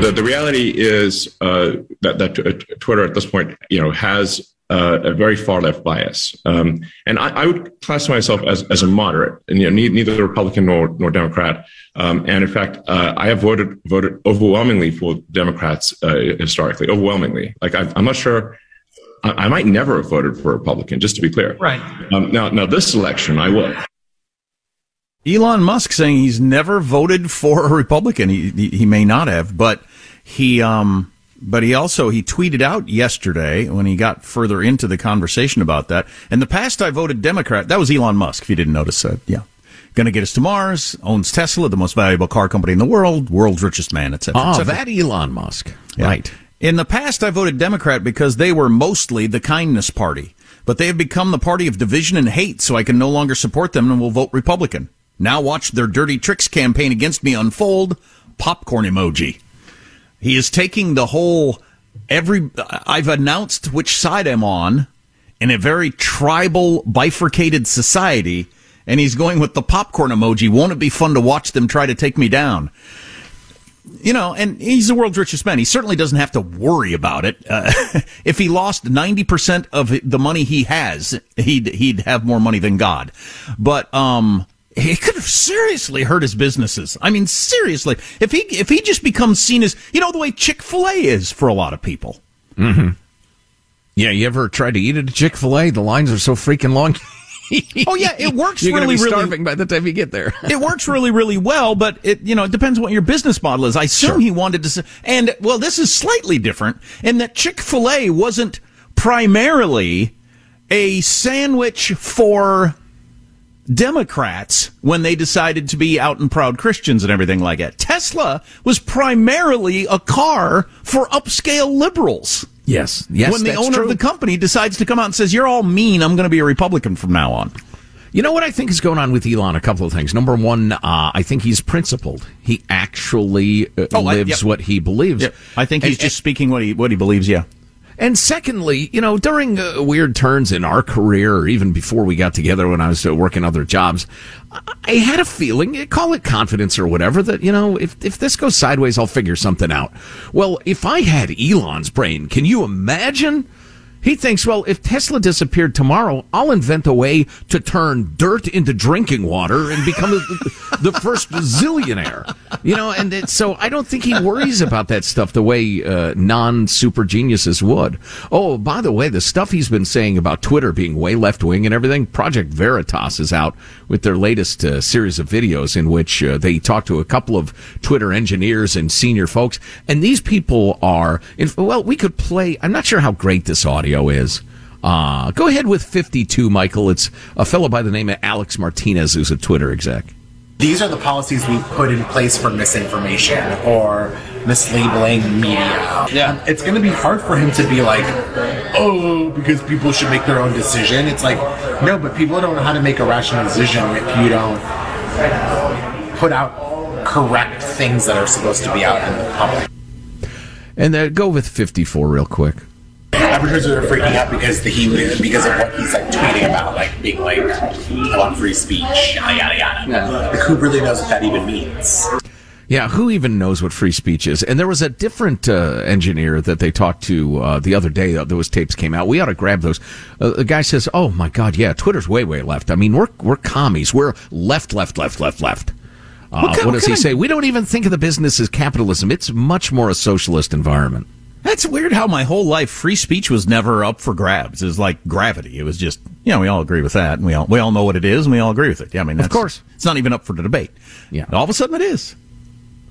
The, the reality is uh, that, that Twitter at this point, you know, has uh, a very far left bias. Um, and I, I, would classify myself as, as a moderate, and you know, neither Republican nor, nor Democrat. Um, and in fact, uh, I have voted voted overwhelmingly for Democrats uh, historically, overwhelmingly. Like I, am not sure. I, I, might never have voted for a Republican, just to be clear. Right. Um, now, now this election, I will. Elon Musk saying he's never voted for a Republican. He, he, he may not have, but he, um, but he also he tweeted out yesterday when he got further into the conversation about that. In the past, I voted Democrat. That was Elon Musk. If you didn't notice that, yeah, going to get us to Mars. Owns Tesla, the most valuable car company in the world, world's richest man, etc. Ah, that Elon Musk, yeah. right? In the past, I voted Democrat because they were mostly the kindness party, but they have become the party of division and hate, so I can no longer support them and will vote Republican. Now watch their dirty tricks campaign against me unfold. Popcorn emoji. He is taking the whole every I've announced which side I'm on in a very tribal bifurcated society and he's going with the popcorn emoji. Won't it be fun to watch them try to take me down? You know, and he's the world's richest man. He certainly doesn't have to worry about it. Uh, if he lost 90% of the money he has, he'd, he'd have more money than God. But, um, it could have seriously hurt his businesses. I mean, seriously, if he if he just becomes seen as you know the way Chick Fil A is for a lot of people. Mm-hmm. Yeah, you ever tried to eat at a Chick Fil A? The lines are so freaking long. oh yeah, it works. You're really, be starving really, by the time you get there. it works really, really well, but it you know it depends what your business model is. I assume sure. he wanted to, and well, this is slightly different in that Chick Fil A wasn't primarily a sandwich for Democrats when they decided to be out and proud Christians and everything like that. Tesla was primarily a car for upscale liberals. Yes, yes. When the owner true. of the company decides to come out and says, "You're all mean. I'm going to be a Republican from now on." You know what I think is going on with Elon? A couple of things. Number one, uh, I think he's principled. He actually uh, oh, lives I, yep. what he believes. Yep. I think he's and, just and, speaking what he what he believes. Yeah. And secondly, you know, during uh, weird turns in our career, or even before we got together when I was uh, working other jobs, I had a feeling, call it confidence or whatever, that, you know, if, if this goes sideways, I'll figure something out. Well, if I had Elon's brain, can you imagine He thinks, well, if Tesla disappeared tomorrow, I'll invent a way to turn dirt into drinking water and become the, first zillionaire. You know, and it, so I don't think he worries about that stuff the way uh, non super geniuses would. Oh, by the way, the stuff he's been saying about Twitter being way left wing and everything, Project Veritas is out with their latest uh, series of videos in which uh, they talk to a couple of Twitter engineers and senior folks. And these people are, in, well, we could play, I'm not sure how great this audio audio is. Uh, go ahead with 52, Michael. It's a fellow by the name of Alex Martinez, who's a Twitter exec. These are the policies we put in place for misinformation or mislabeling media. Yeah. It's going to be hard for him to be like, oh, because people should make their own decision. It's like, no, but people don't know how to make a rational decision if you don't put out correct things that are supposed to be out in the public. And uh, go with 54 real quick advertisers are freaking out because the, he because of what he's like tweeting about, like being like, "I want free speech," yada yada yada. Yeah. Like, who really knows what that even means? Yeah, who even knows what free speech is? And there was a different uh, engineer that they talked to uh, the other day. Uh, those tapes came out. We ought to grab those. Uh, the guy says, "Oh my God, yeah, Twitter's way, way left. I mean, we're we're commies. We're left, left, left, left, left." Uh, what, kind, what does he say? We don't even think of the business as capitalism. It's much more a socialist environment. That's weird how my whole life free speech was never up for grabs. It was like gravity. It was just, you know, we all agree with that and we all, we all know what it is and we all agree with it. Yeah, I mean, of course. It's not even up for the debate. Yeah. all of a sudden it is.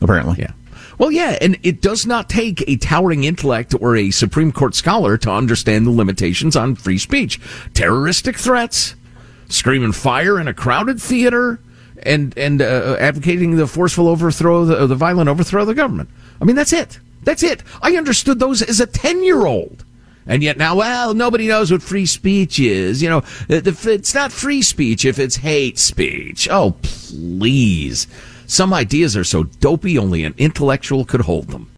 Apparently. Yeah. Well, yeah, and it does not take a towering intellect or a Supreme Court scholar to understand the limitations on free speech. Terroristic threats, screaming fire in a crowded theater, and and uh, advocating the forceful overthrow, the, the violent overthrow of the government. I mean, that's it. That's it. I understood those as a 10 year old. And yet now, well, nobody knows what free speech is. You know, uh, it's not free speech if it's hate speech. Oh, please. Some ideas are so dopey only an intellectual could hold them.